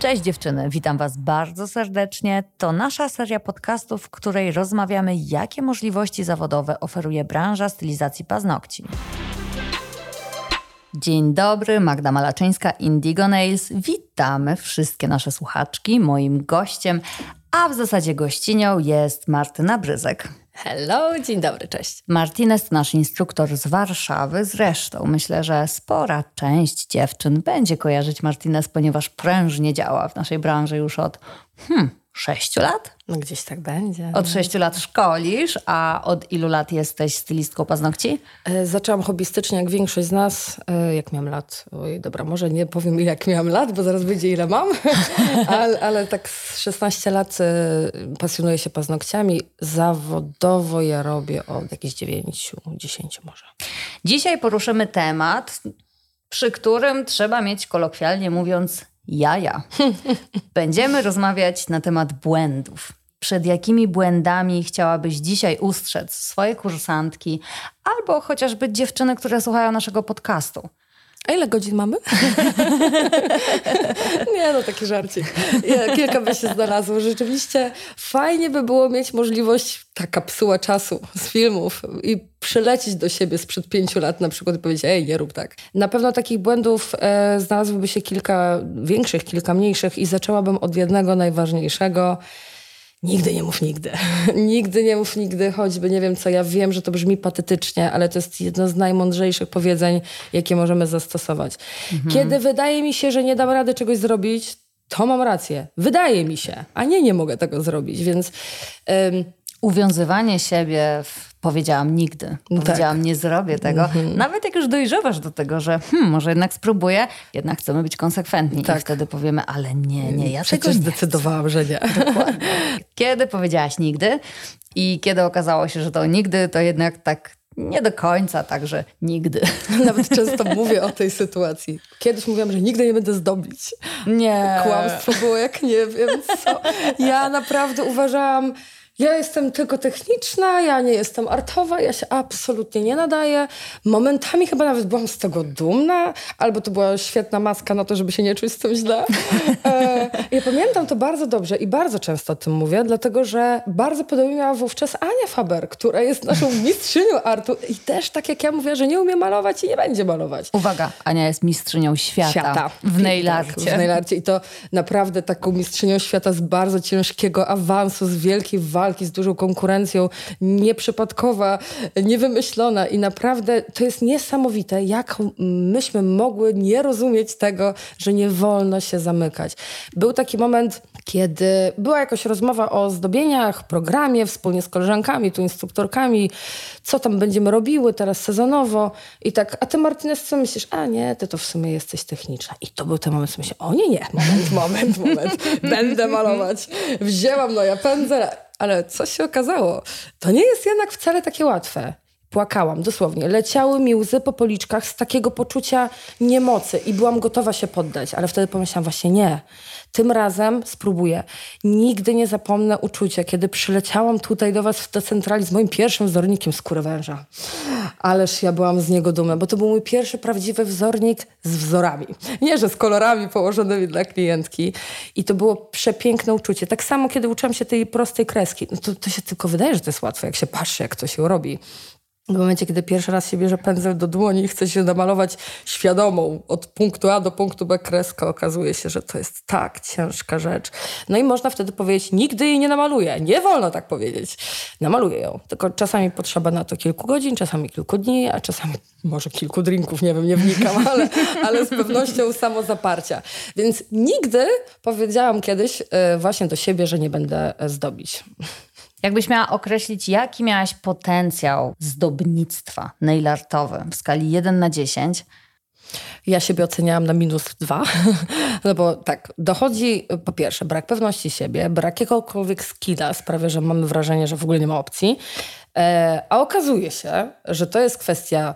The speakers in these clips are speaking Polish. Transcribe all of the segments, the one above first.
Cześć dziewczyny, witam Was bardzo serdecznie. To nasza seria podcastów, w której rozmawiamy, jakie możliwości zawodowe oferuje branża stylizacji paznokci. Dzień dobry, Magda Malaczyńska, Indigo Nails. Witamy wszystkie nasze słuchaczki. Moim gościem, a w zasadzie gościnią jest Martyna Bryzek. Hello, dzień dobry, cześć. Martinez nasz instruktor z Warszawy. Zresztą myślę, że spora część dziewczyn będzie kojarzyć Martinez, ponieważ prężnie działa w naszej branży już od hmm, sześciu lat? No gdzieś tak będzie. Od sześciu lat szkolisz, a od ilu lat jesteś stylistką paznokci? E, zaczęłam hobbystycznie, jak większość z nas, e, jak miałam lat. Oj, dobra, może nie powiem jak miałam lat, bo zaraz wyjdzie ile mam, ale, ale tak z 16 lat e, pasjonuję się paznokciami. Zawodowo ja robię od jakichś 9, 10 może. Dzisiaj poruszymy temat, przy którym trzeba mieć kolokwialnie mówiąc jaja. Będziemy rozmawiać na temat błędów. Przed jakimi błędami chciałabyś dzisiaj ustrzec swoje kursantki albo chociażby dziewczyny, które słuchają naszego podcastu? A ile godzin mamy? nie, no taki żarcik. Kilka by się znalazło. Rzeczywiście fajnie by było mieć możliwość, ta kapsuła czasu z filmów i przylecieć do siebie sprzed pięciu lat na przykład i powiedzieć, ej, nie rób tak. Na pewno takich błędów e, znalazłyby się kilka większych, kilka mniejszych i zaczęłabym od jednego najważniejszego – Nigdy nie mów nigdy. nigdy nie mów nigdy, choćby nie wiem co. Ja wiem, że to brzmi patetycznie, ale to jest jedno z najmądrzejszych powiedzeń, jakie możemy zastosować. Mhm. Kiedy wydaje mi się, że nie dam rady czegoś zrobić, to mam rację. Wydaje mi się, a nie, nie mogę tego zrobić, więc... Uwiązywanie siebie w powiedziałam nigdy. No powiedziałam, tak. nie zrobię tego. Mhm. Nawet jak już dojrzewasz do tego, że hmm, może jednak spróbuję, jednak chcemy być konsekwentni. Tak. I wtedy powiemy, ale nie, nie, ja Przecież zdecydowałam, że nie. Dokładnie. Kiedy powiedziałaś nigdy i kiedy okazało się, że to nigdy, to jednak tak nie do końca, także nigdy. Nawet często mówię o tej sytuacji. Kiedyś mówiłam, że nigdy nie będę zdobić. Nie. Kłamstwo było jak nie wiem co. Ja naprawdę uważałam ja jestem tylko techniczna, ja nie jestem artowa, ja się absolutnie nie nadaję. Momentami chyba nawet byłam z tego dumna, albo to była świetna maska na to, żeby się nie czuć z tym źle. E, ja pamiętam to bardzo dobrze i bardzo często o tym mówię, dlatego że bardzo podobnie miała wówczas Ania Faber, która jest naszą mistrzynią artu i też tak jak ja mówię, że nie umie malować i nie będzie malować. Uwaga, Ania jest mistrzynią świata, świata. w nailarcie. Tak, w nailarcie i to naprawdę taką mistrzynią świata z bardzo ciężkiego awansu, z wielkiej walki walki z dużą konkurencją, nieprzypadkowa, niewymyślona i naprawdę to jest niesamowite, jak myśmy mogły nie rozumieć tego, że nie wolno się zamykać. Był taki moment, kiedy była jakaś rozmowa o zdobieniach, programie, wspólnie z koleżankami, tu instruktorkami, co tam będziemy robiły teraz sezonowo i tak, a ty Martinez, co myślisz? A nie, ty to w sumie jesteś techniczna. I to był ten moment, myślę, o nie, nie, moment, moment, moment, będę malować. Wzięłam, no ja pędzel, ale co się okazało? To nie jest jednak wcale takie łatwe. Płakałam, dosłownie. Leciały mi łzy po policzkach z takiego poczucia niemocy i byłam gotowa się poddać, ale wtedy pomyślałam właśnie nie. Tym razem spróbuję. Nigdy nie zapomnę uczucia, kiedy przyleciałam tutaj do was do centrali z moim pierwszym wzornikiem skóry węża. Ależ ja byłam z niego dumna, bo to był mój pierwszy prawdziwy wzornik z wzorami. Nie, że z kolorami położonymi dla klientki. I to było przepiękne uczucie. Tak samo, kiedy uczyłam się tej prostej kreski. No to, to się tylko wydaje, że to jest łatwe, jak się patrzy, jak to się robi. W momencie, kiedy pierwszy raz się bierze pędzel do dłoni i chce się namalować świadomą od punktu A do punktu B kreskę, okazuje się, że to jest tak ciężka rzecz. No i można wtedy powiedzieć, nigdy jej nie namaluję. Nie wolno tak powiedzieć. Namaluję ją. Tylko czasami potrzeba na to kilku godzin, czasami kilku dni, a czasami może kilku drinków, nie wiem, nie wnikam, ale, ale z pewnością samozaparcia. Więc nigdy powiedziałam kiedyś e, właśnie do siebie, że nie będę zdobić. Jakbyś miała określić, jaki miałaś potencjał zdobnictwa nailartowym w skali 1 na 10, ja siebie oceniałam na minus dwa, no bo tak, dochodzi po pierwsze brak pewności siebie, brak jakiegokolwiek skilla sprawia, że mamy wrażenie, że w ogóle nie ma opcji, e, a okazuje się, że to jest kwestia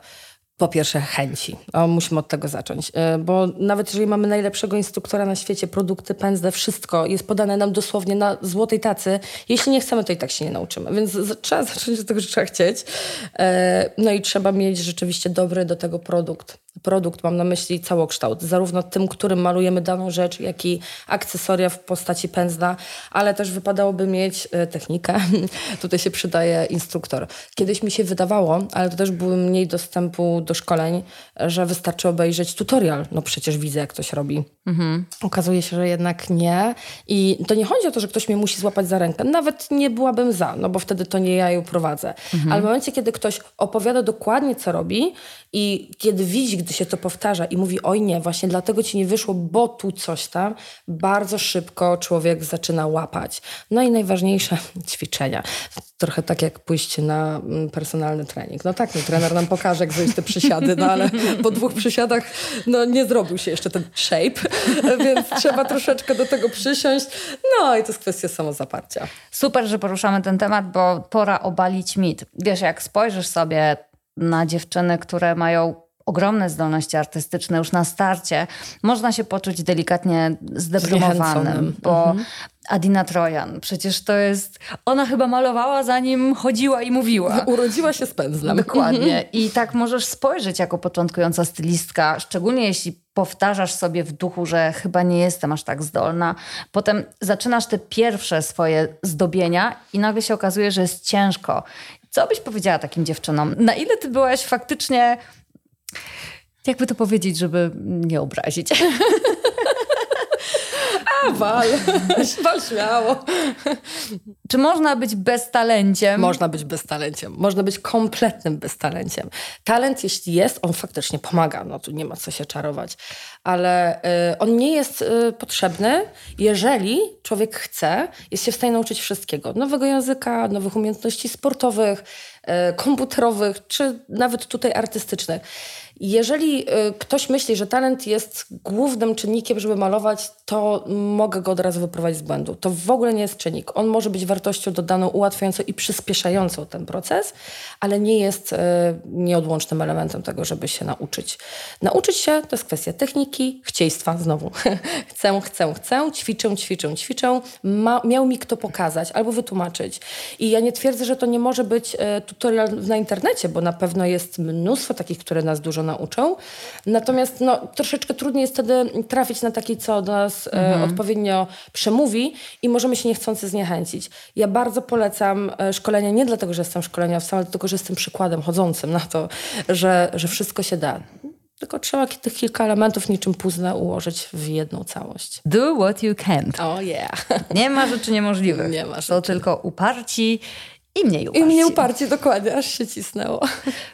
po pierwsze chęci. O, musimy od tego zacząć, e, bo nawet jeżeli mamy najlepszego instruktora na świecie, produkty, pędzle, wszystko jest podane nam dosłownie na złotej tacy, jeśli nie chcemy, to i tak się nie nauczymy. Więc trzeba zacząć od tego, że trzeba chcieć. E, no i trzeba mieć rzeczywiście dobry do tego produkt. Produkt, mam na myśli całokształt, zarówno tym, którym malujemy daną rzecz, jak i akcesoria w postaci pędzla, ale też wypadałoby mieć e, technikę. Tutaj się przydaje instruktor. Kiedyś mi się wydawało, ale to też było mniej dostępu do szkoleń, że wystarczy obejrzeć tutorial. No przecież widzę, jak ktoś robi. Mhm. Okazuje się, że jednak nie. I to nie chodzi o to, że ktoś mnie musi złapać za rękę. Nawet nie byłabym za, no bo wtedy to nie ja ją prowadzę. Mhm. Ale w momencie, kiedy ktoś opowiada dokładnie, co robi i kiedy widzi, gdy się to powtarza i mówi, oj nie, właśnie dlatego ci nie wyszło, bo tu coś tam, bardzo szybko człowiek zaczyna łapać. No i najważniejsze, ćwiczenia. Trochę tak jak pójście na mm, personalny trening. No tak, no, trener nam pokaże, jak zrobić te przysiady, no ale po dwóch przysiadach no, nie zrobił się jeszcze ten shape, więc trzeba troszeczkę do tego przysiąść. No i to jest kwestia samozaparcia. Super, że poruszamy ten temat, bo pora obalić mit. Wiesz, jak spojrzysz sobie na dziewczyny, które mają ogromne zdolności artystyczne już na starcie, można się poczuć delikatnie zdeprymowanym, bo mhm. Adina Trojan, przecież to jest, ona chyba malowała zanim chodziła i mówiła. Urodziła się z pędzlem. Dokładnie. I tak możesz spojrzeć jako początkująca stylistka, szczególnie jeśli powtarzasz sobie w duchu, że chyba nie jestem aż tak zdolna. Potem zaczynasz te pierwsze swoje zdobienia i nagle się okazuje, że jest ciężko. Co byś powiedziała takim dziewczynom? Na ile ty byłaś faktycznie, jakby to powiedzieć, żeby nie obrazić? A, wal, wal śmiało. Czy można być beztalenciem? Można być beztalenciem. Można być kompletnym beztalenciem. Talent, jeśli jest, on faktycznie pomaga. No tu nie ma co się czarować. Ale y, on nie jest y, potrzebny, jeżeli człowiek chce, jest się w stanie nauczyć wszystkiego. Nowego języka, nowych umiejętności sportowych, y, komputerowych, czy nawet tutaj artystycznych. Jeżeli y, ktoś myśli, że talent jest głównym czynnikiem, żeby malować, to mogę go od razu wyprowadzić z błędu. To w ogóle nie jest czynnik. On może być wartością dodaną, ułatwiającą i przyspieszającą ten proces, ale nie jest y, nieodłącznym elementem tego, żeby się nauczyć. Nauczyć się to jest kwestia techniki, chcieństwa znowu. chcę, chcę, chcę, ćwiczę, ćwiczę, ćwiczę. Ma, miał mi kto pokazać albo wytłumaczyć. I ja nie twierdzę, że to nie może być y, tutorial na internecie, bo na pewno jest mnóstwo takich, które nas dużo nauczą. Natomiast no, troszeczkę trudniej jest wtedy trafić na taki, co do nas e, mhm. e, odpowiednio przemówi i możemy się niechcący zniechęcić. Ja bardzo polecam e, szkolenia nie dlatego, że jestem szkoleniowcem, ale dlatego, że jestem przykładem chodzącym na to, że, że wszystko się da. Tylko trzeba tych kilka elementów niczym puzzle ułożyć w jedną całość. Do what you can. Oh yeah. Nie ma rzeczy niemożliwych. Nie ma rzeczy. To tylko uparci i mniej uparci. I mniej uparci, dokładnie, aż się cisnęło.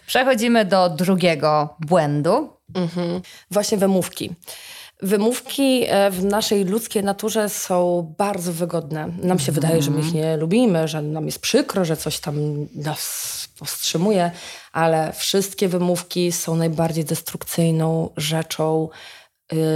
Przechodzimy do drugiego błędu. Mhm. Właśnie wymówki. Wymówki e, w naszej ludzkiej naturze są bardzo wygodne. Nam się wydaje, że my ich mhm. nie lubimy, że nam jest przykro, że coś tam nas powstrzymuje, ale wszystkie wymówki są najbardziej destrukcyjną rzeczą,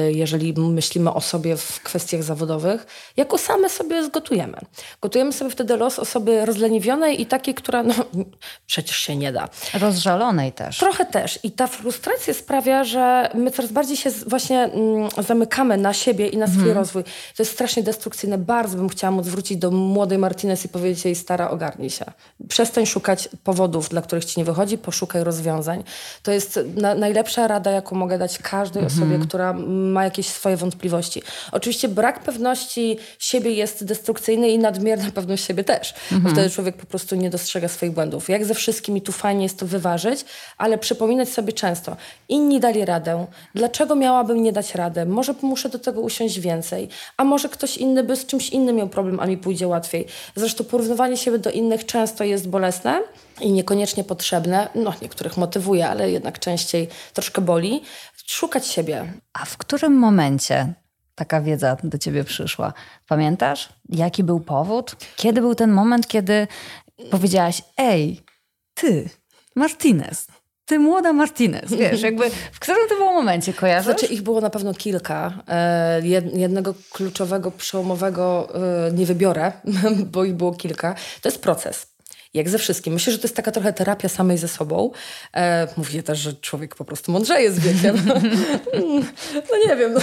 jeżeli myślimy o sobie w kwestiach zawodowych, jako same sobie zgotujemy. Gotujemy sobie wtedy los osoby rozleniwionej i takiej, która no, przecież się nie da. Rozżalonej też. Trochę też. I ta frustracja sprawia, że my coraz bardziej się właśnie mm, zamykamy na siebie i na swój mhm. rozwój. To jest strasznie destrukcyjne. Bardzo bym chciała móc wrócić do młodej Martinez i powiedzieć jej, stara, ogarnij się. Przestań szukać powodów, dla których ci nie wychodzi, poszukaj rozwiązań. To jest na, najlepsza rada, jaką mogę dać każdej mhm. osobie, która ma jakieś swoje wątpliwości. Oczywiście brak pewności siebie jest destrukcyjny i nadmierna pewność siebie też, mhm. bo wtedy człowiek po prostu nie dostrzega swoich błędów. Jak ze wszystkim i tu fajnie jest to wyważyć, ale przypominać sobie często. Inni dali radę. Dlaczego miałabym nie dać radę? Może muszę do tego usiąść więcej. A może ktoś inny by z czymś innym miał problem, a mi pójdzie łatwiej. Zresztą porównywanie siebie do innych często jest bolesne i niekoniecznie potrzebne. No, niektórych motywuje, ale jednak częściej troszkę boli szukać siebie. A w którym momencie taka wiedza do ciebie przyszła? Pamiętasz, jaki był powód? Kiedy był ten moment, kiedy powiedziałaś: Ej, ty, Martinez, ty młoda Martinez, wiesz, jakby w którym to było momencie kojarzysz? Znaczy ich było na pewno kilka. E, jednego kluczowego, przełomowego e, nie wybiorę, bo ich było kilka. To jest proces jak ze wszystkim. Myślę, że to jest taka trochę terapia samej ze sobą. E, mówię też, że człowiek po prostu mądrzeje z wiekiem. No nie wiem, no.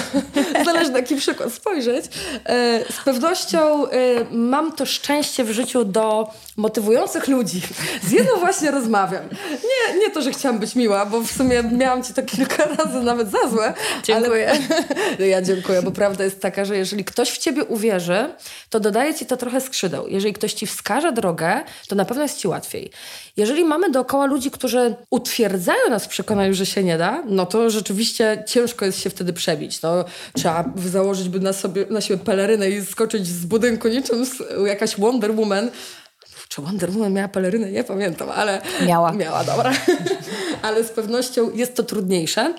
zależy na jaki przykład spojrzeć. E, z pewnością e, mam to szczęście w życiu do motywujących ludzi. Z jedną właśnie rozmawiam. Nie, nie to, że chciałam być miła, bo w sumie miałam ci to kilka razy nawet za złe. Dziękuję. Ale... Ja dziękuję, bo prawda jest taka, że jeżeli ktoś w ciebie uwierzy, to dodaje ci to trochę skrzydeł. Jeżeli ktoś ci wskaże drogę, to na pewno jest ci łatwiej. Jeżeli mamy dookoła ludzi, którzy utwierdzają nas w przekonaniu, że się nie da, no to rzeczywiście ciężko jest się wtedy przebić. No, trzeba założyć by na, sobie, na siebie pelerynę i skoczyć z budynku niczym jakaś Wonder Woman. Czy Wonder Woman miała pelerynę? Nie pamiętam, ale... Miała. Miała, dobra. ale z pewnością jest to trudniejsze.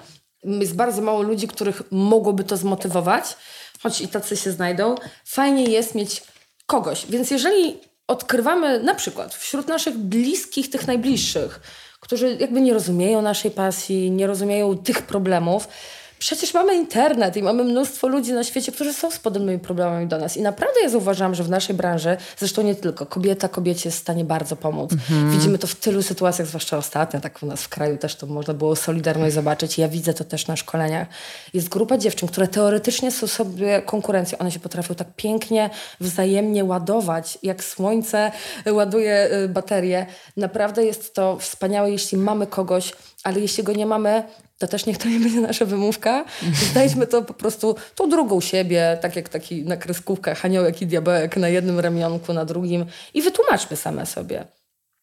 Jest bardzo mało ludzi, których mogłoby to zmotywować, choć i tacy się znajdą. Fajnie jest mieć kogoś. Więc jeżeli odkrywamy na przykład wśród naszych bliskich, tych najbliższych, którzy jakby nie rozumieją naszej pasji, nie rozumieją tych problemów, przecież mamy internet i mamy mnóstwo ludzi na świecie, którzy są z podobnymi problemami do nas. I naprawdę ja zauważam, że w naszej branży, zresztą nie tylko, kobieta kobiecie jest w stanie bardzo pomóc. Mhm. Widzimy to w tylu sytuacjach, zwłaszcza ostatnio, tak u nas w kraju też to można było Solidarność zobaczyć. Ja widzę to też na szkoleniach. Jest grupa dziewczyn, które teoretycznie są sobie konkurencją. One się potrafią tak pięknie, wzajemnie ładować, jak słońce ładuje y, baterie. Naprawdę jest to wspaniałe, jeśli mamy kogoś, ale jeśli go nie mamy, to też niech to nie będzie nasza wymówka. Znajdźmy to po prostu tą drugą siebie, tak jak taki na kreskówkach aniołek i diabełek na jednym ramionku, na drugim i wytłumaczmy same sobie.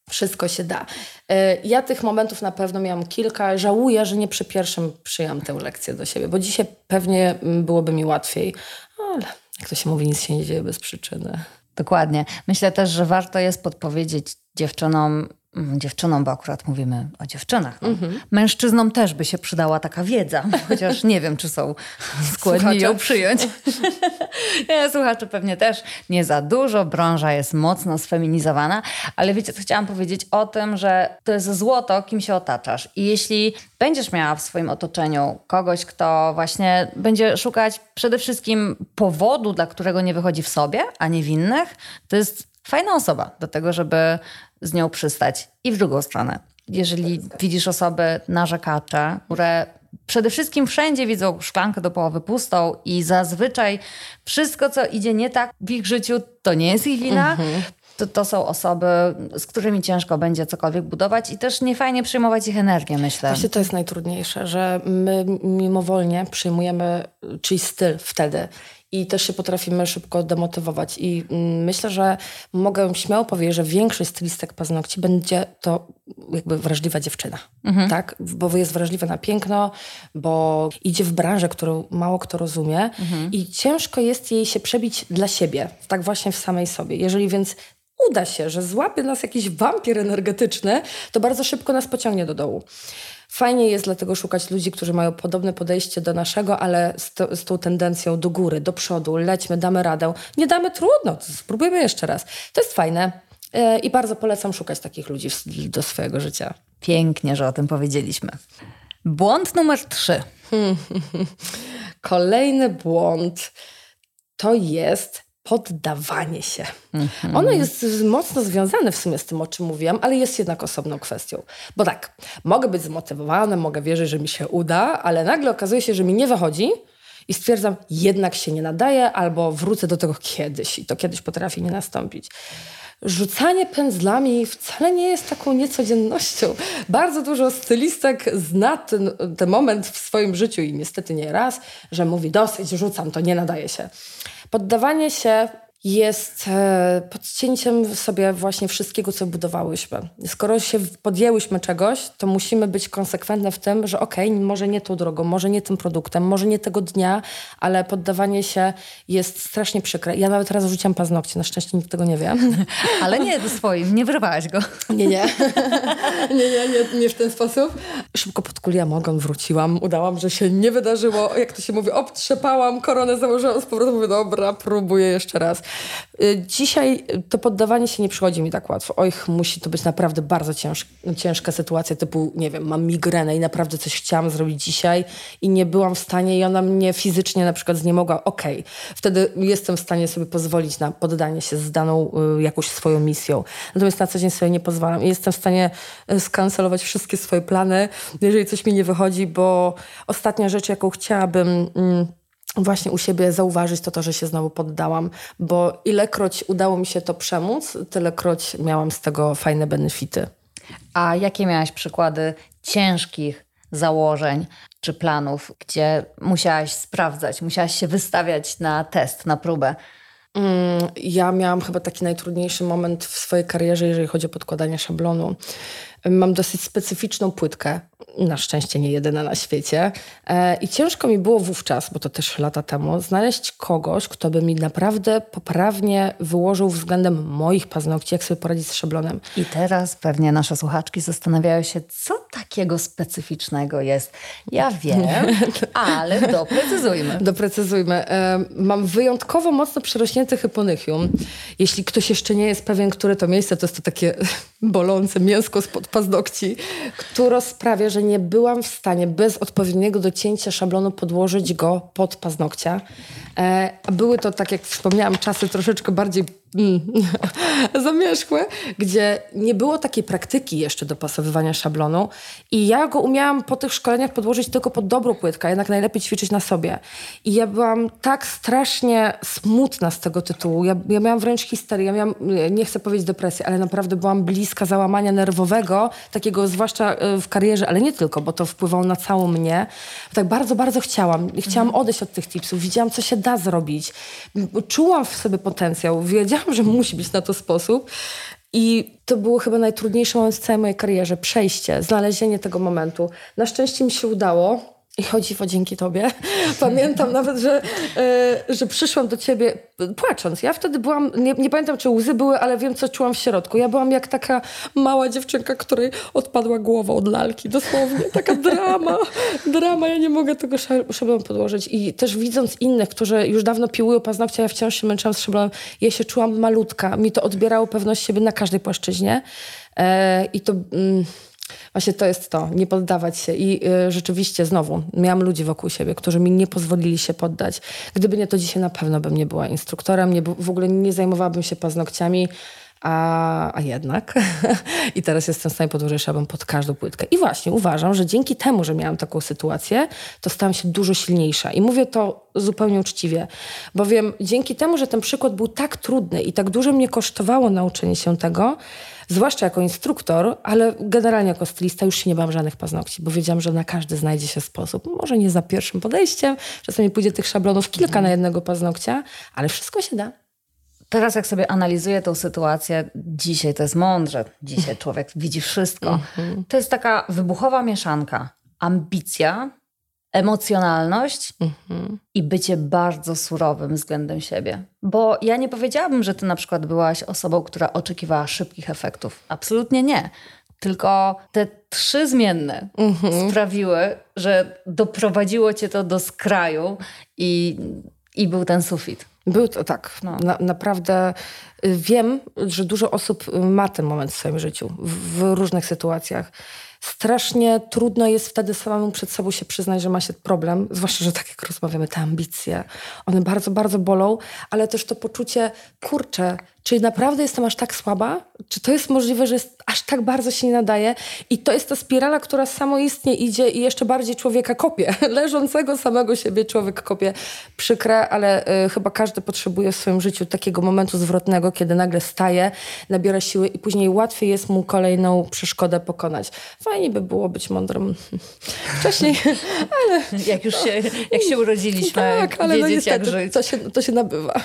Wszystko się da. E, ja tych momentów na pewno miałam kilka. Żałuję, że nie przy pierwszym przyjęłam tę lekcję do siebie, bo dzisiaj pewnie mm, byłoby mi łatwiej. Ale jak to się mówi, nic się nie dzieje bez przyczyny. Dokładnie. Myślę też, że warto jest podpowiedzieć dziewczynom, dziewczynom, bo akurat mówimy o dziewczynach. No. Mhm. Mężczyznom też by się przydała taka wiedza, chociaż nie wiem, czy są skłonni Słuchacze. ją przyjąć. nie, słuchacze pewnie też nie za dużo. Branża jest mocno sfeminizowana, ale wiecie, co chciałam powiedzieć o tym, że to jest złoto, kim się otaczasz. I jeśli będziesz miała w swoim otoczeniu kogoś, kto właśnie będzie szukać przede wszystkim powodu, dla którego nie wychodzi w sobie, a nie w innych, to jest fajna osoba do tego, żeby z nią przystać. I w drugą stronę. Jeżeli widzisz osoby narzekacze, które przede wszystkim wszędzie widzą szklankę do połowy pustą i zazwyczaj wszystko, co idzie nie tak w ich życiu, to nie jest ich wina. Mhm. To, to są osoby, z którymi ciężko będzie cokolwiek budować i też nie fajnie przyjmować ich energię, myślę. Właśnie to jest najtrudniejsze, że my mimowolnie przyjmujemy czyjś styl wtedy i też się potrafimy szybko demotywować. I mm, myślę, że mogę śmiało powiedzieć, że większość stylistek paznokci będzie to jakby wrażliwa dziewczyna, mhm. tak? Bo jest wrażliwa na piękno, bo idzie w branżę, którą mało kto rozumie mhm. i ciężko jest jej się przebić dla siebie, tak właśnie w samej sobie. Jeżeli więc uda się, że złapie nas jakiś wampir energetyczny, to bardzo szybko nas pociągnie do dołu. Fajnie jest dlatego szukać ludzi, którzy mają podobne podejście do naszego, ale z, to, z tą tendencją do góry, do przodu, lećmy, damy radę. Nie damy, trudno, spróbujmy jeszcze raz. To jest fajne e, i bardzo polecam szukać takich ludzi do swojego życia. Pięknie, że o tym powiedzieliśmy. Błąd numer trzy. Kolejny błąd to jest poddawanie się. Ono jest mocno związane w sumie z tym, o czym mówiłam, ale jest jednak osobną kwestią. Bo tak, mogę być zmotywowana, mogę wierzyć, że mi się uda, ale nagle okazuje się, że mi nie wychodzi i stwierdzam, jednak się nie nadaje, albo wrócę do tego kiedyś i to kiedyś potrafi nie nastąpić. Rzucanie pędzlami wcale nie jest taką niecodziennością. Bardzo dużo stylistek zna ten, ten moment w swoim życiu i niestety nie raz, że mówi dosyć, rzucam, to nie nadaje się. Poddawanie się jest e, podcięciem sobie właśnie wszystkiego, co budowałyśmy. Skoro się podjęłyśmy czegoś, to musimy być konsekwentne w tym, że okej, okay, może nie tą drogą, może nie tym produktem, może nie tego dnia, ale poddawanie się jest strasznie przykre. Ja nawet raz rzuciłam paznokcie, na szczęście nikt tego nie wie. Ale nie swoim, nie wyrwałaś go. Nie, nie. nie, nie, nie, nie w ten sposób. Szybko podkuliłam ogon, wróciłam, udałam, że się nie wydarzyło. Jak to się mówi, obtrzepałam, koronę założyłam z powrotem, mówię, dobra, próbuję jeszcze raz. Y, dzisiaj to poddawanie się nie przychodzi mi tak łatwo. Oj, musi to być naprawdę bardzo cięż, ciężka sytuacja, typu, nie wiem, mam migrenę i naprawdę coś chciałam zrobić dzisiaj i nie byłam w stanie i ona mnie fizycznie na przykład zniemogła. Okej, okay. wtedy jestem w stanie sobie pozwolić na poddanie się z daną y, jakąś swoją misją. Natomiast na co dzień sobie nie pozwalam i jestem w stanie y, skancelować wszystkie swoje plany, jeżeli coś mi nie wychodzi, bo ostatnia rzecz, jaką chciałabym... Mm, właśnie u siebie zauważyć to to, że się znowu poddałam, bo ilekroć udało mi się to przemóc, tylekroć miałam z tego fajne benefity. A jakie miałaś przykłady ciężkich założeń czy planów, gdzie musiałaś sprawdzać, musiałaś się wystawiać na test, na próbę? Mm, ja miałam chyba taki najtrudniejszy moment w swojej karierze, jeżeli chodzi o podkładanie szablonu. Mam dosyć specyficzną płytkę, na szczęście nie jedyna na świecie. E, I ciężko mi było wówczas, bo to też lata temu, znaleźć kogoś, kto by mi naprawdę poprawnie wyłożył względem moich paznokci, jak sobie poradzić z szablonem. I teraz pewnie nasze słuchaczki zastanawiają się, co takiego specyficznego jest. Ja wiem, ale doprecyzujmy. Doprecyzujmy. Mam wyjątkowo mocno przerośnięty hyponychium. Jeśli ktoś jeszcze nie jest pewien, które to miejsce, to jest to takie bolące mięsko spod paznokci, które sprawia, że nie byłam w stanie bez odpowiedniego docięcia szablonu podłożyć go pod paznokcia. E, były to, tak jak wspomniałam, czasy troszeczkę bardziej mm, zamierzchłe, gdzie nie było takiej praktyki jeszcze dopasowywania szablonu i ja go umiałam po tych szkoleniach podłożyć tylko pod dobrą płytkę, jednak najlepiej ćwiczyć na sobie. I ja byłam tak strasznie smutna z tego tytułu. Ja, ja miałam wręcz histerię, ja miałam, nie chcę powiedzieć depresję, ale naprawdę byłam bliska załamania nerwowego, takiego zwłaszcza e, w karierze, ale nie tylko, bo to wpływało na całą mnie. Tak bardzo, bardzo chciałam. Chciałam mhm. odejść od tych tipsów. Widziałam, co się da zrobić. Czułam w sobie potencjał. Wiedziałam, że musi być na to sposób. I to było chyba najtrudniejszy moment w całej mojej karierze. Przejście, znalezienie tego momentu. Na szczęście mi się udało. I chodzi o dzięki tobie. Pamiętam nawet, że, e, że przyszłam do ciebie płacząc. Ja wtedy byłam, nie, nie, pamiętam czy łzy były, ale wiem co czułam w środku. Ja byłam jak taka mała dziewczynka, której odpadła głowa od lalki. Dosłownie. Taka drama. drama. Ja nie mogę tego szablonu podłożyć. I też widząc innych, którzy już dawno piłują paznokcie, ja wciąż się męczyłam z szablonem. Ja się czułam malutka. Mi to odbierało pewność siebie na każdej płaszczyźnie. E, I to... Mm, Właśnie to jest to, nie poddawać się. I y, rzeczywiście znowu miałam ludzi wokół siebie, którzy mi nie pozwolili się poddać. Gdyby nie to dzisiaj na pewno bym nie była instruktorem, nie, w ogóle nie zajmowałabym się paznokciami. A, a jednak. I teraz jestem w stanie podłożyć pod każdą płytkę. I właśnie uważam, że dzięki temu, że miałam taką sytuację, to stałam się dużo silniejsza. I mówię to zupełnie uczciwie, bowiem dzięki temu, że ten przykład był tak trudny i tak dużo mnie kosztowało nauczenie się tego, zwłaszcza jako instruktor, ale generalnie jako stylista już się nie bałam żadnych paznokci, bo wiedziałam, że na każdy znajdzie się sposób. Może nie za pierwszym podejściem, czasami pójdzie tych szablonów kilka mhm. na jednego paznokcia, ale wszystko się da. Teraz jak sobie analizuję tą sytuację, dzisiaj to jest mądrze, dzisiaj człowiek widzi wszystko. Mhm. To jest taka wybuchowa mieszanka. Ambicja, emocjonalność mhm. i bycie bardzo surowym względem siebie. Bo ja nie powiedziałabym, że ty na przykład byłaś osobą, która oczekiwała szybkich efektów. Absolutnie nie. Tylko te trzy zmienne mhm. sprawiły, że doprowadziło cię to do skraju i, i był ten sufit. Był to tak. No. Na, naprawdę y, wiem, że dużo osób ma ten moment w swoim życiu, w, w różnych sytuacjach strasznie trudno jest wtedy samemu przed sobą się przyznać, że ma się problem, zwłaszcza, że tak jak rozmawiamy, te ambicje, one bardzo, bardzo bolą, ale też to poczucie, kurczę, czy naprawdę jestem aż tak słaba? Czy to jest możliwe, że jest, aż tak bardzo się nie nadaje? I to jest ta spirala, która samoistnie idzie i jeszcze bardziej człowieka kopie. Leżącego samego siebie człowiek kopie. Przykre, ale y, chyba każdy potrzebuje w swoim życiu takiego momentu zwrotnego, kiedy nagle staje, nabiera siły i później łatwiej jest mu kolejną przeszkodę pokonać. Fajnie by było być mądrym wcześniej, ale... Jak już się, jak się urodziliśmy, tak, ale no wiedzieć no niestety, jak żyć. To się, to się nabywa.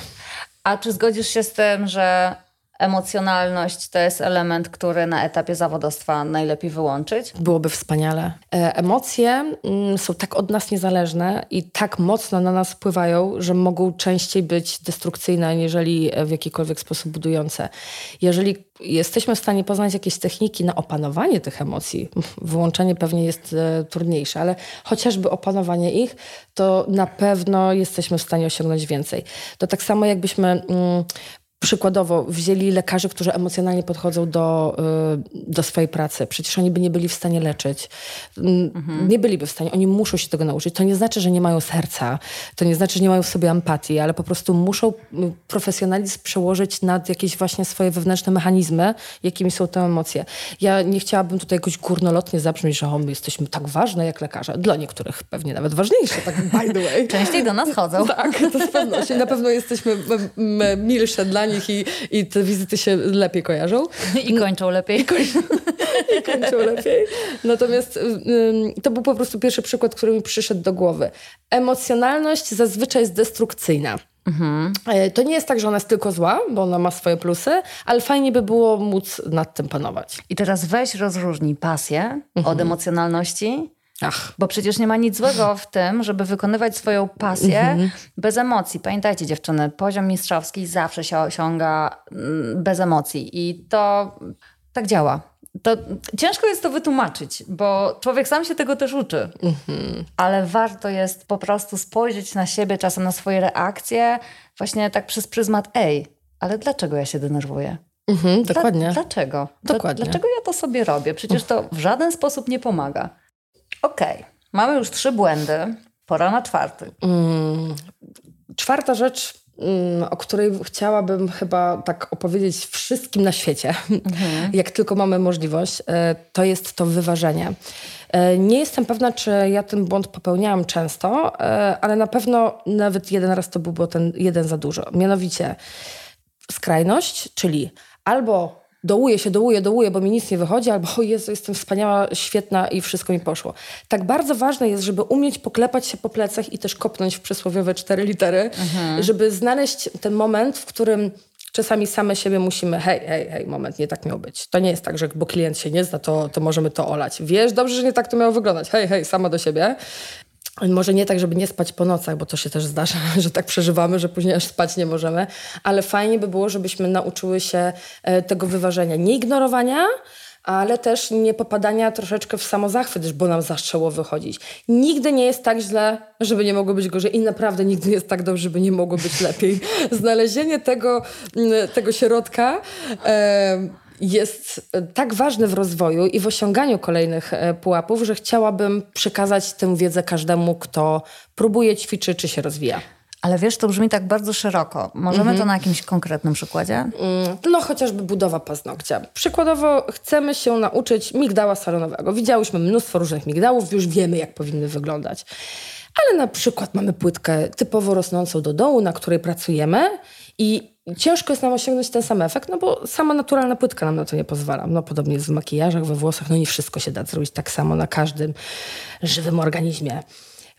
A czy zgodzisz się z tym, że emocjonalność to jest element, który na etapie zawodowstwa najlepiej wyłączyć? Byłoby wspaniale. E, emocje mm, są tak od nas niezależne i tak mocno na nas wpływają, że mogą częściej być destrukcyjne, niżeli w jakikolwiek sposób budujące. Jeżeli jesteśmy w stanie poznać jakieś techniki na opanowanie tych emocji, wyłączenie pewnie jest e, trudniejsze, ale chociażby opanowanie ich, to na pewno jesteśmy w stanie osiągnąć więcej. To tak samo jakbyśmy mm, przykładowo wzięli lekarzy, którzy emocjonalnie podchodzą do, y, do swojej pracy. Przecież oni by nie byli w stanie leczyć. Mhm. Nie byliby w stanie. Oni muszą się tego nauczyć. To nie znaczy, że nie mają serca. To nie znaczy, że nie mają w sobie empatii, ale po prostu muszą profesjonalizm przełożyć nad jakieś właśnie swoje wewnętrzne mechanizmy, jakimi są te emocje. Ja nie chciałabym tutaj jakoś górnolotnie zabrzmieć, że o, my jesteśmy tak ważne jak lekarze. Dla niektórych pewnie nawet ważniejsze, tak by the way. Częściej do nas chodzą. tak, to z pewnością. Na pewno jesteśmy milsze dla nich nich i, i te wizyty się lepiej kojarzą. I kończą lepiej. I, koń... I kończą lepiej. Natomiast to był po prostu pierwszy przykład, który mi przyszedł do głowy. Emocjonalność zazwyczaj jest destrukcyjna. Mhm. E, to nie jest tak, że ona jest tylko zła, bo ona ma swoje plusy, ale fajnie by było móc nad tym panować. I teraz weź rozróżnij pasję mhm. od emocjonalności Ach. Bo przecież nie ma nic złego w tym, żeby wykonywać swoją pasję -hmm. bez emocji. Pamiętajcie, dziewczyny, poziom mistrzowski zawsze się osiąga mm, bez emocji i to tak działa. To ciężko jest to wytłumaczyć, bo człowiek sam się tego też uczy. -hmm. Ale warto jest po prostu spojrzeć na siebie, czasem na swoje reakcje, właśnie tak przez pryzmat: ej, ale dlaczego ja się denerwuję? Mhm, dokładnie. Dla, dlaczego? Dokładnie. Dlaczego ja to sobie robię? Przecież to w żaden sposób nie pomaga. Okej, okay. mamy już trzy błędy. Pora na czwarty. Mm, czwarta rzecz, mm, o której chciałabym chyba tak opowiedzieć wszystkim na świecie, mhm. jak tylko mamy możliwość, e, to jest to wyważenie. E, nie jestem pewna, czy ja ten błąd popełniałam często, e, ale na pewno nawet jeden raz to był ten jeden za dużo. Mianowicie skrajność, czyli albo dołuję się, dołuję, dołuję, bo mi nic nie wychodzi, albo o Jezu, jestem wspaniała, świetna i wszystko mi poszło. Tak bardzo ważne jest, żeby umieć poklepać się po plecach i też kopnąć w przysłowiowe cztery litery, mhm. żeby znaleźć ten moment, w którym czasami same siebie musimy, hej, hej, hej, moment, nie tak miało być. To nie jest tak, że bo klient się nie zna, to, to możemy to olać. Wiesz dobrze, że nie tak to miało wyglądać. Hej, hej, sama do siebie. Może nie tak, żeby nie spać po nocach, bo to się też zdarza, że tak przeżywamy, że później aż spać nie możemy, ale fajnie by było, żebyśmy nauczyły się e, tego wyważenia, nie ignorowania, ale też nie popadania troszeczkę w samozachwyt, bo nam zaczęło wychodzić. Nigdy nie jest tak źle, żeby nie mogło być gorzej i naprawdę nigdy nie jest tak dobrze, żeby nie mogło być lepiej. Znalezienie tego, tego środka... jest e, tak ważny w rozwoju i w osiąganiu kolejnych e, pułapów, że chciałabym przekazać tę wiedzę każdemu, kto próbuje, ćwiczy czy się rozwija. Ale wiesz, to brzmi tak bardzo szeroko. Możemy mhm. to na jakimś konkretnym przykładzie? Mm, no chociażby budowa paznokcia. Przykładowo chcemy się nauczyć migdała salonowego. Widziałyśmy mnóstwo różnych migdałów, już wiemy jak powinny wyglądać. Ale na przykład mamy płytkę typowo rosnącą do dołu, na której pracujemy i ciężko jest nam osiągnąć ten sam efekt, no bo sama naturalna płytka nam na to nie pozwala. No podobnie jest w makijażach, we włosach, no nie wszystko się da zrobić tak samo na każdym żywym organizmie.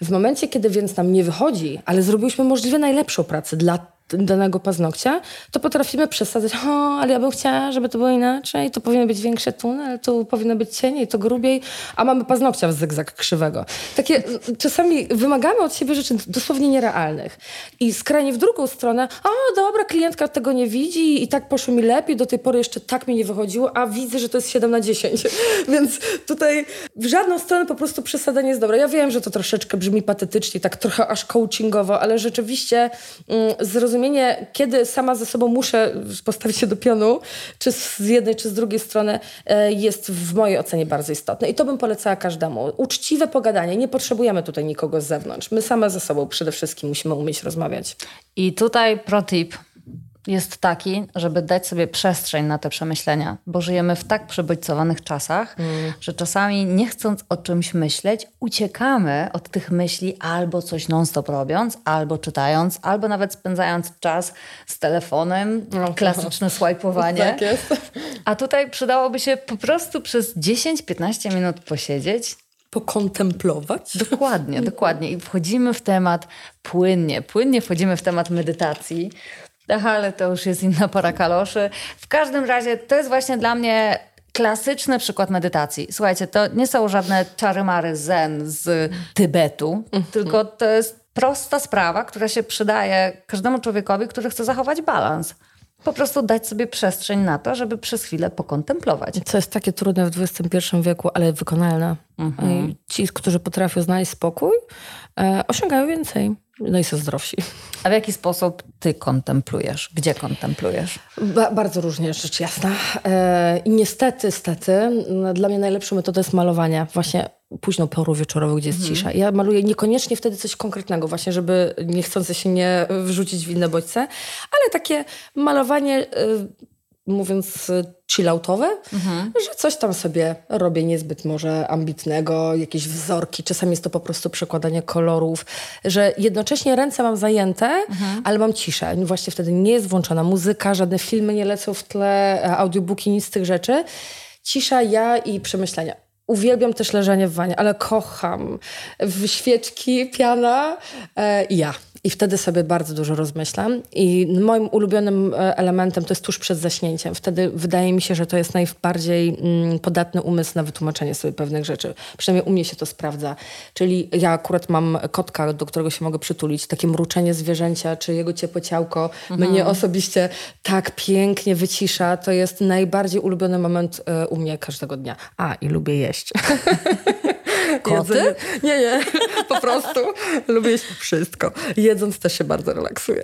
W momencie, kiedy więc nam nie wychodzi, ale zrobiliśmy możliwie najlepszą pracę dla danego paznokcia, to potrafimy przesadzać, o, ale ja bym chciała, żeby to było inaczej, to powinien być większy tunel, tu powinno być cieniej, to grubiej, a mamy paznokcia w zygzak krzywego. Takie czasami wymagamy od siebie rzeczy dosłownie nierealnych. I skrajnie w drugą stronę, o dobra, klientka tego nie widzi i tak poszło mi lepiej, do tej pory jeszcze tak mi nie wychodziło, a widzę, że to jest 7 na 10. Więc tutaj w żadną stronę po prostu przesadzenie jest dobre. Ja wiem, że to troszeczkę brzmi patetycznie, tak trochę aż coachingowo, ale rzeczywiście mm, zrozumienie zrozumienie, kiedy sama ze sobą muszę postawić się do pionu, czy z jednej, czy z drugiej strony, e, jest w mojej ocenie bardzo istotne. I to bym polecała każdemu. Uczciwe pogadanie. Nie potrzebujemy tutaj nikogo z zewnątrz. My same ze sobą przede wszystkim musimy umieć rozmawiać. I tutaj protip jest taki, żeby dać sobie przestrzeń na te przemyślenia, bo żyjemy w tak przebodźcowanych czasach, mm. że czasami nie chcąc o czymś myśleć, uciekamy od tych myśli albo coś non-stop robiąc, albo czytając, albo nawet spędzając czas z telefonem, no, klasyczne swajpowanie. Tak jest. A tutaj przydałoby się po prostu przez 10-15 minut posiedzieć, pokontemplować. Dokładnie, dokładnie. I wchodzimy w temat płynnie, płynnie wchodzimy w temat medytacji, Aha, ale to już jest inna para kaloszy. W każdym razie to jest właśnie dla mnie klasyczny przykład medytacji. Słuchajcie, to nie są żadne czary-mary zen z Tybetu, mhm. tylko to jest prosta sprawa, która się przydaje każdemu człowiekowi, który chce zachować balans po prostu dać sobie przestrzeń na to, żeby przez chwilę pokontemplować. Co jest takie trudne w XXI wieku, ale wykonalne. Mhm. Ci, którzy potrafią znaleźć spokój, e, osiągają więcej. No i są zdrowsi. A w jaki sposób ty kontemplujesz? Gdzie kontemplujesz? Ba bardzo różnie, rzecz jasna. E, I niestety, stety, dla mnie najlepszą metodą jest malowanie. Właśnie późną porą wieczorową, gdzie jest mhm. cisza. Ja maluję niekoniecznie wtedy coś konkretnego, właśnie żeby niechcący się nie wrzucić w inne bodźce, ale takie malowanie, y, mówiąc chilloutowe, mhm. że coś tam sobie robię niezbyt może ambitnego, jakieś wzorki, czasami jest to po prostu przekładanie kolorów, że jednocześnie ręce mam zajęte, mhm. ale mam ciszę. Właśnie wtedy nie jest włączona muzyka, żadne filmy nie lecą w tle, audiobooki, nic z tych rzeczy. Cisza, ja i przemyślenia. Uwielbiam też leżenie w wanie, ale kocham świeczki, piana e, i ja. I wtedy sobie bardzo dużo rozmyślam. I moim ulubionym e, elementem to jest tuż przed zaśnięciem. Wtedy wydaje mi się, że to jest najbardziej mm, podatny umysł na wytłumaczenie sobie pewnych rzeczy. Przynajmniej u mnie się to sprawdza. Czyli ja akurat mam kotka, do którego się mogę przytulić. Takie mruczenie zwierzęcia, czy jego ciepłe ciałko mhm. mnie osobiście tak pięknie wycisza. To jest najbardziej ulubiony moment e, u mnie każdego dnia. A, i lubię jeść. Koty? Nie, nie, po prostu lubię jeść wszystko. Jedząc też się bardzo relaksuję.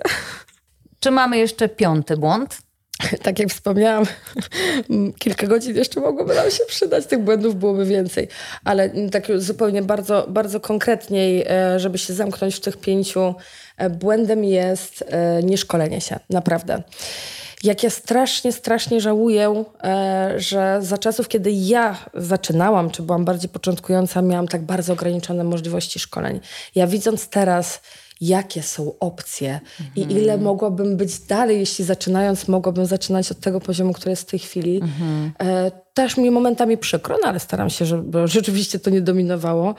Czy mamy jeszcze piąty błąd? Tak jak wspomniałam, kilka godzin jeszcze mogłoby nam się przydać, tych błędów byłoby więcej. Ale tak zupełnie bardzo, bardzo konkretniej, e, żeby się zamknąć w tych pięciu, e, błędem jest e, nieszkolenie się, naprawdę jak ja strasznie, strasznie żałuję, że za czasów, kiedy ja zaczynałam, czy byłam bardziej początkująca, miałam tak bardzo ograniczone możliwości szkoleń. Ja widząc teraz, jakie są opcje mhm. i ile mogłabym być dalej, jeśli zaczynając, mogłabym zaczynać od tego poziomu, który jest w tej chwili. Mhm. E, też mi momentami przykro, no ale staram się, żeby rzeczywiście to nie dominowało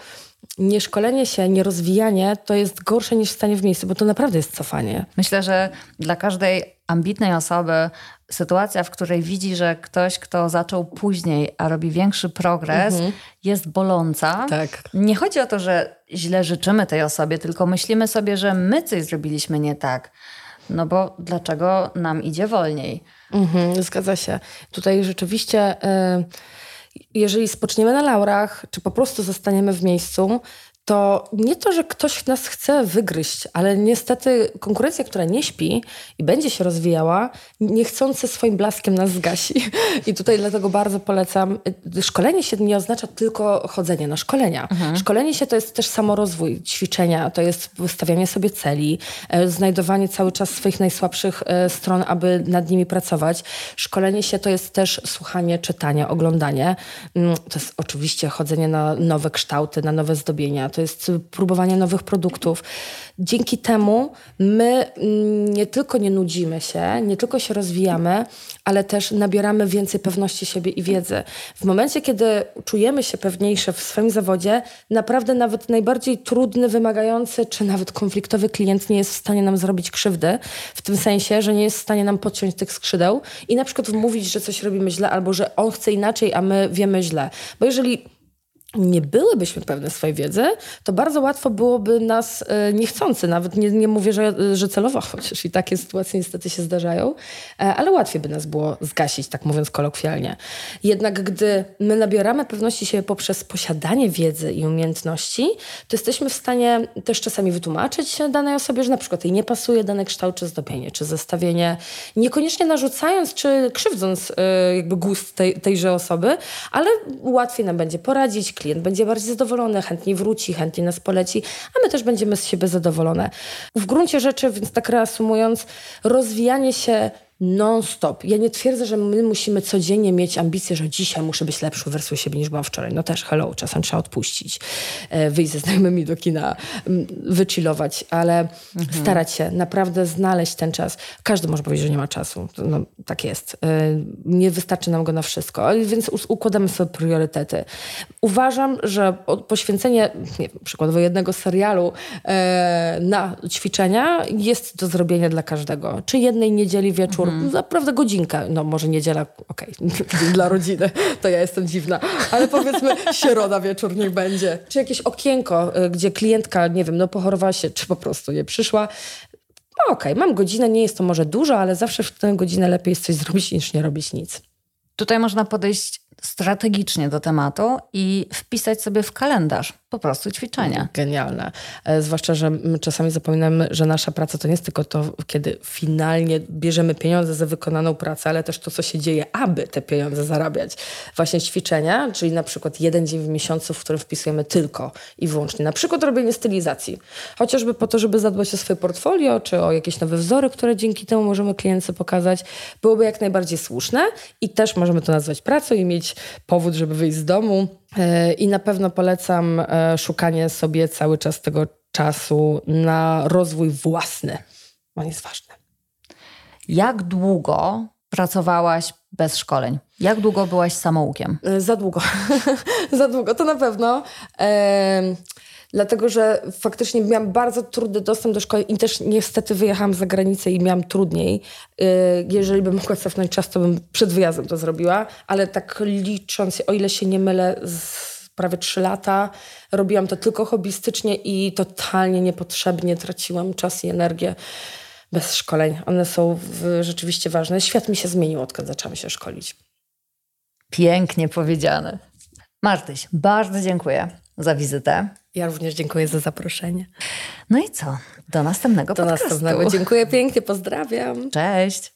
nieszkolenie się, nierozwijanie to jest gorsze niż stanie w miejscu, bo to naprawdę jest cofanie. Myślę, że dla każdej ambitnej osoby sytuacja, w której widzi, że ktoś, kto zaczął później, a robi większy progres, mhm. jest boląca. Tak. Nie chodzi o to, że źle życzymy tej osobie, tylko myślimy sobie, że my coś zrobiliśmy nie tak. No bo dlaczego nam idzie wolniej? Mhm, zgadza się. Tutaj rzeczywiście. Yy jeżeli spoczniemy na laurach, czy po prostu zostaniemy w miejscu, to nie to, że ktoś nas chce wygryźć, ale niestety konkurencja, która nie śpi i będzie się rozwijała, niechcący swoim blaskiem nas zgasi. I tutaj dlatego bardzo polecam. Szkolenie się nie oznacza tylko chodzenie na szkolenia. Mhm. Szkolenie się to jest też samorozwój, ćwiczenia, to jest wystawianie sobie celi, e, znajdowanie cały czas swoich najsłabszych e, stron, aby nad nimi pracować. Szkolenie się to jest też słuchanie, czytanie, oglądanie. Mm, to jest oczywiście chodzenie na nowe kształty, na nowe zdobienia to jest próbowanie nowych produktów. Dzięki temu my mm, nie tylko nie nudzimy się, nie tylko się rozwijamy, ale też nabieramy więcej pewności siebie i wiedzy. W momencie, kiedy czujemy się pewniejsze w swoim zawodzie, naprawdę nawet najbardziej trudny, wymagający czy nawet konfliktowy klient nie jest w stanie nam zrobić krzywdy, w tym sensie, że nie jest w stanie nam podciąć tych skrzydeł i na przykład mówić, że coś robimy źle albo że on chce inaczej, a my wiemy źle. Bo jeżeli nie byłybyśmy pewne swojej wiedzy, to bardzo łatwo byłoby nas e, niechcący, nawet nie, nie mówię, że, że celowo, chociaż i takie sytuacje niestety się zdarzają, e, ale łatwiej by nas było zgasić, tak mówiąc kolokwialnie. Jednak gdy my nabieramy pewności siebie poprzez posiadanie wiedzy i umiejętności, to jesteśmy w stanie też czasami wytłumaczyć danej osobie, że na przykład jej nie pasuje dany kształt czy zdobienie, czy zestawienie, niekoniecznie narzucając czy krzywdząc e, jakby gust tej, tejże osoby, ale łatwiej nam będzie poradzić, klient będzie bardziej zadowolony, chętniej wróci, chętniej nas poleci, a my też będziemy z siebie zadowolone. W gruncie rzeczy, więc tak reasumując, rozwijanie się non-stop. Ja nie twierdzę, że my musimy codziennie mieć ambicje, że dzisiaj muszę być lepszą wersją siebie niż byłam wczoraj. No też hello, czasem trzeba odpuścić, e, wyjść ze znajomymi do kina, wychillować, ale mhm. starać się naprawdę znaleźć ten czas. Każdy może powiedzieć, że nie ma czasu. No, tak jest. E, nie wystarczy nam go na wszystko, więc układamy sobie priorytety. Uważam, że poświęcenie nie przykładowo jednego serialu e, na ćwiczenia jest do zrobienia dla każdego. Czy jednej niedzieli wieczór, mm. naprawdę godzinka, no może niedziela, okej, okay, dla rodziny, to ja jestem dziwna, ale powiedzmy środa wieczór niech będzie. Czy jakieś okienko, e, gdzie klientka, nie wiem, no pochorowała się, czy po prostu nie przyszła, no okej, okay, mam godzinę, nie jest to może dużo, ale zawsze w tę godzinę lepiej jest coś zrobić niż nie robić nic. Tutaj można podejść strategicznie do tematu i wpisać sobie w kalendarz po prostu ćwiczenia. Genialne. E, zwłaszcza, że czasami zapominamy, że nasza praca to nie jest tylko to, kiedy finalnie bierzemy pieniądze za wykonaną pracę, ale też to, co się dzieje, aby te pieniądze zarabiać. Właśnie ćwiczenia, czyli na przykład jeden dzień w miesiącu, w którym wpisujemy tylko i wyłącznie. Na przykład robienie stylizacji. Chociażby po to, żeby zadbać o swoje portfolio, czy o jakieś nowe wzory, które dzięki temu możemy klientce pokazać, byłoby jak najbardziej słuszne i też możemy to nazwać pracą i mieć powód, żeby wyjść z domu. E, I na pewno polecam e, szukanie sobie cały czas tego czasu na rozwój własny. On jest ważny. Jak długo pracowałaś bez szkoleń? Jak długo byłaś samoukiem? E, za długo. Za długo, to na pewno dlatego że faktycznie miałam bardzo trudny dostęp do szkoły i też niestety wyjechałam za granicę i miałam trudniej. Y, jeżeli bym mogła cofnąć czas, to bym przed wyjazdem to zrobiła, ale tak licząc, o ile się nie mylę, prawie trzy lata robiłam to tylko hobbystycznie i totalnie niepotrzebnie traciłam czas i energię bez szkoleń. One są rzeczywiście ważne. Świat mi się zmienił, odkąd zaczęłam się szkolić. Pięknie powiedziane. Martyś, bardzo dziękuję za wizytę. Ja również dziękuję za zaproszenie. No i co? Do następnego Do podcastu. następnego. Dziękuję pięknie, pozdrawiam. Cześć.